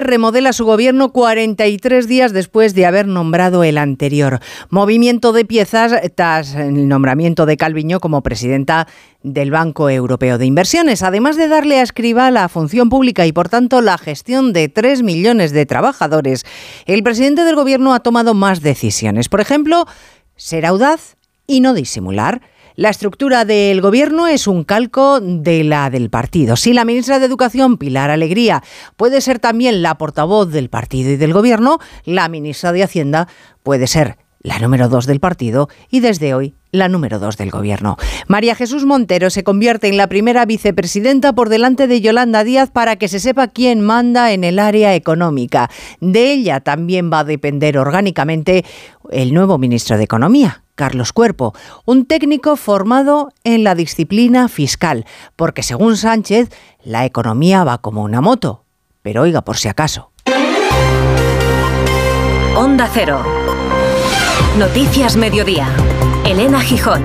remodela su gobierno 43 días después de haber nombrado el anterior. Movimiento de piezas tras el nombramiento de Calviño como presidenta del Banco Europeo de Inversiones, además de darle a Escriba la función pública y por tanto la gestión de 3 millones de trabajadores. El presidente del gobierno ha tomado más decisiones. Por ejemplo, ser audaz y no disimular. La estructura del gobierno es un calco de la del partido. Si la ministra de Educación, Pilar Alegría, puede ser también la portavoz del partido y del gobierno, la ministra de Hacienda puede ser la número dos del partido y desde hoy la número dos del gobierno. María Jesús Montero se convierte en la primera vicepresidenta por delante de Yolanda Díaz para que se sepa quién manda en el área económica. De ella también va a depender orgánicamente el nuevo ministro de Economía, Carlos Cuerpo, un técnico formado en la disciplina fiscal, porque según Sánchez, la economía va como una moto. Pero oiga, por si acaso. Onda Cero. Noticias Mediodía. Elena Gijón.